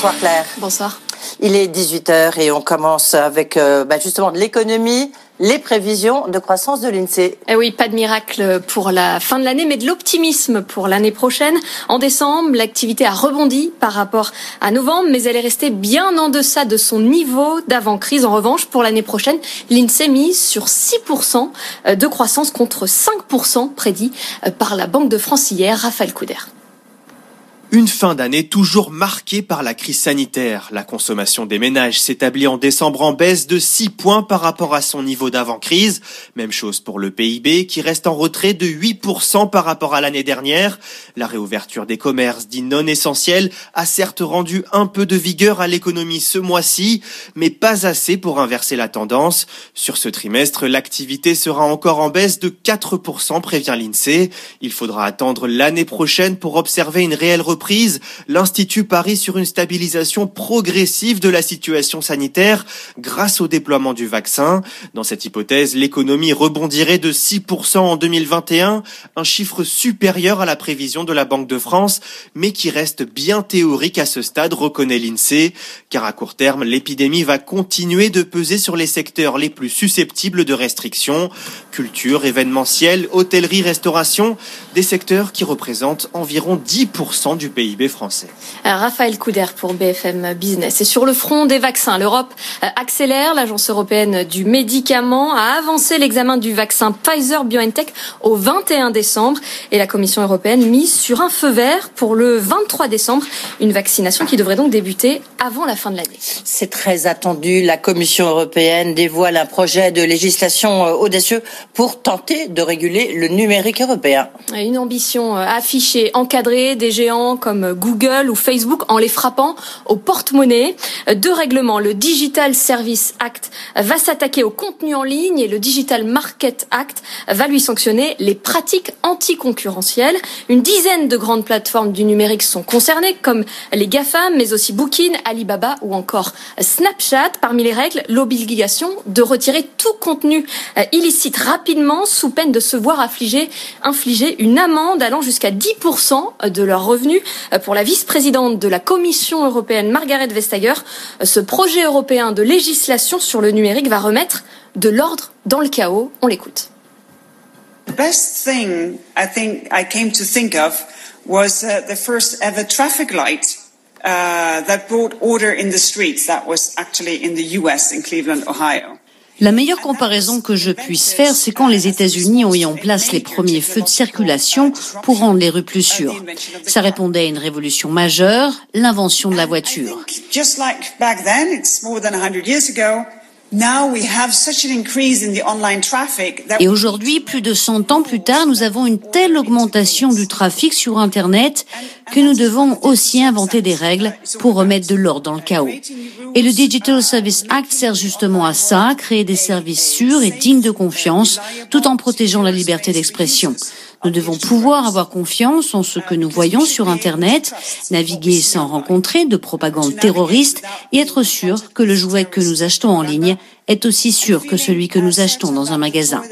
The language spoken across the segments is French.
Bonsoir Claire. Bonsoir. Il est 18h et on commence avec euh, bah, justement de l'économie, les prévisions de croissance de l'INSEE. Eh oui, pas de miracle pour la fin de l'année, mais de l'optimisme pour l'année prochaine. En décembre, l'activité a rebondi par rapport à novembre, mais elle est restée bien en deçà de son niveau d'avant-crise. En revanche, pour l'année prochaine, l'INSEE mise sur 6% de croissance contre 5% prédit par la Banque de France hier. Raphaël Couder. Une fin d'année toujours marquée par la crise sanitaire. La consommation des ménages s'établit en décembre en baisse de 6 points par rapport à son niveau d'avant-crise. Même chose pour le PIB qui reste en retrait de 8% par rapport à l'année dernière. La réouverture des commerces dits non essentiels a certes rendu un peu de vigueur à l'économie ce mois-ci, mais pas assez pour inverser la tendance. Sur ce trimestre, l'activité sera encore en baisse de 4% prévient l'INSEE. Il faudra attendre l'année prochaine pour observer une réelle reprise l'Institut parie sur une stabilisation progressive de la situation sanitaire grâce au déploiement du vaccin. Dans cette hypothèse, l'économie rebondirait de 6% en 2021, un chiffre supérieur à la prévision de la Banque de France, mais qui reste bien théorique à ce stade, reconnaît l'INSEE, car à court terme, l'épidémie va continuer de peser sur les secteurs les plus susceptibles de restrictions, culture, événementiel, hôtellerie, restauration, des secteurs qui représentent environ 10% du PIB français. Euh, Raphaël Couder pour BFM Business. Et sur le front des vaccins, l'Europe euh, accélère. L'Agence européenne du médicament a avancé l'examen du vaccin Pfizer BioNTech au 21 décembre. Et la Commission européenne mise sur un feu vert pour le 23 décembre. Une vaccination qui devrait donc débuter avant la fin de l'année. C'est très attendu. La Commission européenne dévoile un projet de législation euh, audacieux pour tenter de réguler le numérique européen. Une ambition affichée, encadrée des géants comme Google ou Facebook en les frappant au porte-monnaie. Deux règlements, le Digital Service Act va s'attaquer au contenu en ligne et le Digital Market Act va lui sanctionner les pratiques anticoncurrentielles. Une dizaine de grandes plateformes du numérique sont concernées comme les GAFAM mais aussi Booking, Alibaba ou encore Snapchat. Parmi les règles, l'obligation de retirer tout contenu illicite rapidement sous peine de se voir infliger, une amende allant jusqu'à 10% de leur revenus pour la vice-présidente de la Commission européenne, Margaret Vestager. Ce projet européen de législation sur le numérique va remettre de l'ordre dans le chaos. On l'écoute. The best thing I think I came to think of was uh, the first ever traffic light uh, that brought order in the streets. That was actually in the US, in Cleveland, Ohio. La meilleure comparaison que je puisse faire, c'est quand les États-Unis ont mis en place les premiers feux de circulation pour rendre les rues plus sûres. Ça répondait à une révolution majeure, l'invention de la voiture. Et aujourd'hui, plus de 100 ans plus tard, nous avons une telle augmentation du trafic sur Internet que nous devons aussi inventer des règles pour remettre de l'ordre dans le chaos. Et le Digital Service Act sert justement à ça, créer des services sûrs et dignes de confiance, tout en protégeant la liberté d'expression. Nous devons pouvoir avoir confiance en ce que nous voyons sur Internet, naviguer sans rencontrer de propagande terroriste et être sûr que le jouet que nous achetons en ligne est aussi sûr que celui que nous achetons dans un magasin.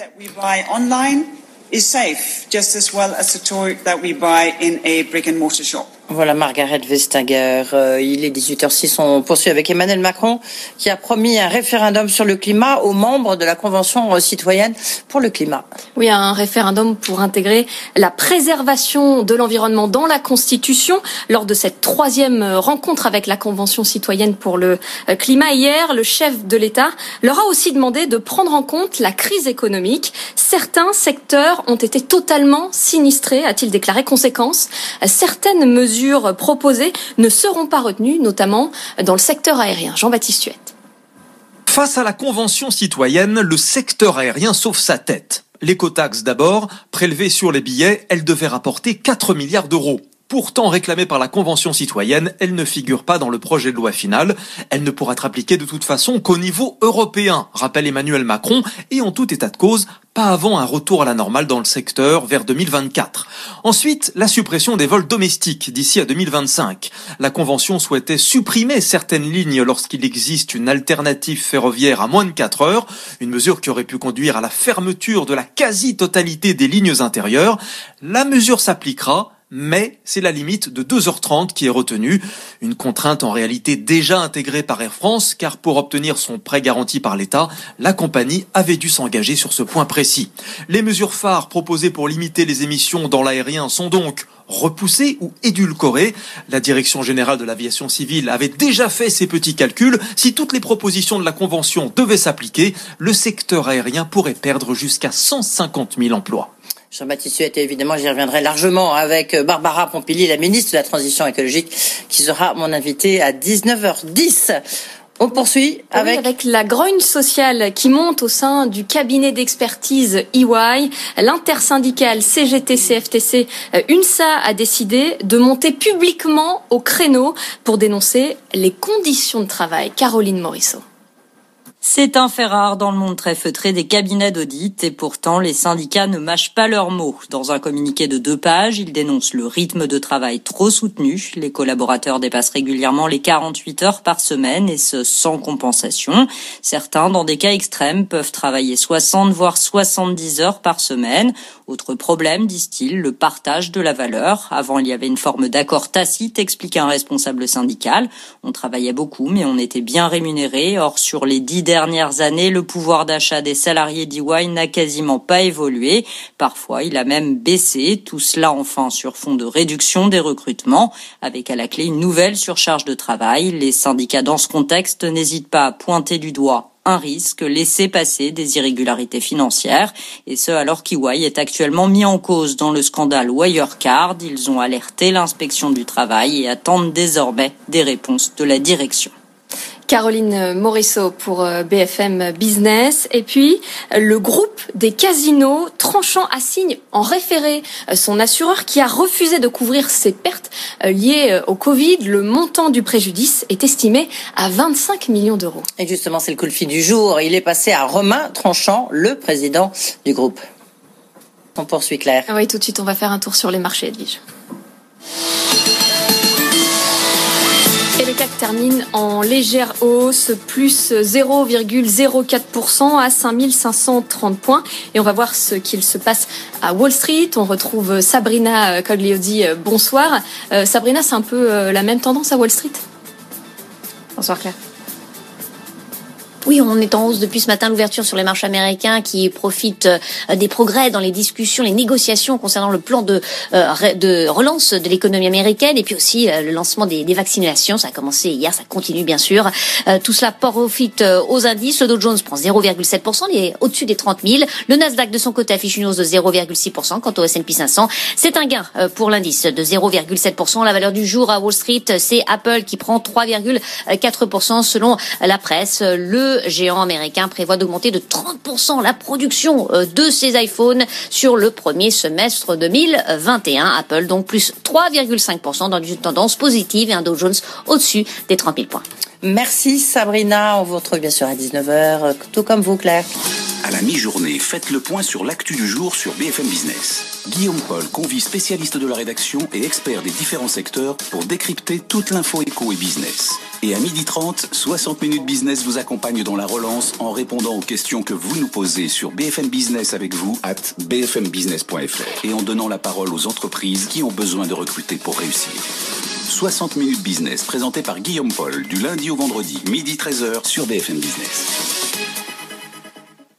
Voilà Margaret Vestager. Euh, il est 18h06. On poursuit avec Emmanuel Macron qui a promis un référendum sur le climat aux membres de la Convention citoyenne pour le climat. Oui, un référendum pour intégrer la préservation de l'environnement dans la Constitution. Lors de cette troisième rencontre avec la Convention citoyenne pour le climat hier, le chef de l'État leur a aussi demandé de prendre en compte la crise économique. Certains secteurs ont été totalement sinistrés, a-t-il déclaré. Conséquence, certaines mesures mesures proposées ne seront pas retenues, notamment dans le secteur aérien. Jean-Baptiste Huette. Face à la Convention citoyenne, le secteur aérien sauve sa tête. L'écotaxe d'abord, prélevée sur les billets, elle devait rapporter 4 milliards d'euros. Pourtant réclamée par la Convention citoyenne, elle ne figure pas dans le projet de loi final. Elle ne pourra être appliquée de toute façon qu'au niveau européen, rappelle Emmanuel Macron, et en tout état de cause, pas avant un retour à la normale dans le secteur vers 2024. Ensuite, la suppression des vols domestiques d'ici à 2025. La Convention souhaitait supprimer certaines lignes lorsqu'il existe une alternative ferroviaire à moins de 4 heures, une mesure qui aurait pu conduire à la fermeture de la quasi-totalité des lignes intérieures. La mesure s'appliquera mais c'est la limite de 2h30 qui est retenue. Une contrainte en réalité déjà intégrée par Air France, car pour obtenir son prêt garanti par l'État, la compagnie avait dû s'engager sur ce point précis. Les mesures phares proposées pour limiter les émissions dans l'aérien sont donc repoussées ou édulcorées. La Direction générale de l'aviation civile avait déjà fait ses petits calculs. Si toutes les propositions de la Convention devaient s'appliquer, le secteur aérien pourrait perdre jusqu'à 150 000 emplois. Jean-Baptiste Huette, évidemment, j'y reviendrai largement avec euh, Barbara Pompili, la ministre de la Transition écologique, qui sera mon invitée à 19h10. On poursuit avec... avec la grogne sociale qui monte au sein du cabinet d'expertise EY. L'intersyndicale CGT-CFTC euh, UNSA a décidé de monter publiquement au créneau pour dénoncer les conditions de travail. Caroline Morisseau. C'est un fait rare dans le monde très feutré des cabinets d'audit et pourtant les syndicats ne mâchent pas leurs mots. Dans un communiqué de deux pages, ils dénoncent le rythme de travail trop soutenu. Les collaborateurs dépassent régulièrement les 48 heures par semaine et ce sans compensation. Certains, dans des cas extrêmes, peuvent travailler 60 voire 70 heures par semaine. Autre problème, disent-ils, le partage de la valeur. Avant, il y avait une forme d'accord tacite, explique un responsable syndical. On travaillait beaucoup, mais on était bien rémunéré. Or, sur les dix dernières années, le pouvoir d'achat des salariés d'EY n'a quasiment pas évolué. Parfois, il a même baissé. Tout cela, enfin, sur fond de réduction des recrutements, avec à la clé une nouvelle surcharge de travail. Les syndicats, dans ce contexte, n'hésitent pas à pointer du doigt un risque, laisser passer des irrégularités financières, et ce alors qu'EY est actuellement mis en cause dans le scandale Wirecard. Ils ont alerté l'inspection du travail et attendent désormais des réponses de la direction. Caroline Morisseau pour euh, BFM Business. Et puis, le groupe des casinos Tranchant assigne en référé euh, son assureur qui a refusé de couvrir ses pertes euh, liées au Covid. Le montant du préjudice est estimé à 25 millions d'euros. Et justement, c'est le coup de fil du jour. Il est passé à Romain Tranchant, le président du groupe. On poursuit Claire. Oui, tout de suite, on va faire un tour sur les marchés, Edwige. CAC termine en légère hausse, plus 0,04% à 5530 points. Et on va voir ce qu'il se passe à Wall Street. On retrouve Sabrina Cogliodi. Bonsoir. Euh, Sabrina, c'est un peu euh, la même tendance à Wall Street? Bonsoir Claire. Oui, on est en hausse depuis ce matin l'ouverture sur les marchés américains qui profite euh, des progrès dans les discussions, les négociations concernant le plan de, euh, de relance de l'économie américaine et puis aussi euh, le lancement des, vaccinations. Ça a commencé hier, ça continue bien sûr. tout cela profite aux indices. Le Dow Jones prend 0,7%, il est au-dessus des 30 000. Le Nasdaq de son côté affiche une hausse de 0,6%. Quant au S&P 500, c'est un gain pour l'indice de 0,7%. La valeur du jour à Wall Street, c'est Apple qui prend 3,4% selon la presse. Le géant américain prévoit d'augmenter de 30% la production euh, de ses iPhones sur le premier semestre 2021. Apple donc plus 3,5% dans une tendance positive et un Dow Jones au-dessus des 30 000 points. Merci Sabrina, on vous retrouve bien sûr à 19h, tout comme vous Claire. À la mi-journée, faites le point sur l'actu du jour sur BFM Business. Guillaume Paul convie spécialistes de la rédaction et experts des différents secteurs pour décrypter toute l'info éco et business. Et à 12h30, 60 minutes business vous accompagne dans la relance en répondant aux questions que vous nous posez sur BFM Business avec vous at bfmbusiness.fr et en donnant la parole aux entreprises qui ont besoin de recruter pour réussir. 60 minutes business présenté par Guillaume Paul du lundi au vendredi, midi 13h sur BFM Business.